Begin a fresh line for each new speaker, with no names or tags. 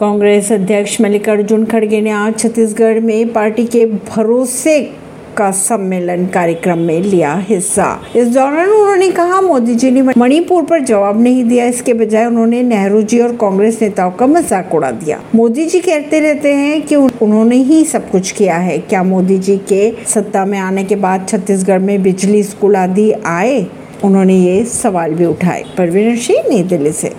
कांग्रेस अध्यक्ष मल्लिकार्जुन खड़गे ने आज छत्तीसगढ़ में पार्टी के भरोसे का सम्मेलन कार्यक्रम में लिया हिस्सा। इस दौरान उन्होंने कहा, मोदी जी ने मणिपुर पर जवाब नहीं दिया। इसके बजाय उन्होंने नेहरू जी और कांग्रेस नेताओं का मज़ाक उड़ा दिया। मोदी जी कहते रहते हैं कि उन्होंने ही सब कुछ किया है। क्या मोदी जी के सत्ता में आने के बाद छत्तीसगढ़ में बिजली, स्कूल आदि आए? उन्होंने ये सवाल भी उठाए। परवीन सिंह, नई दिल्ली से।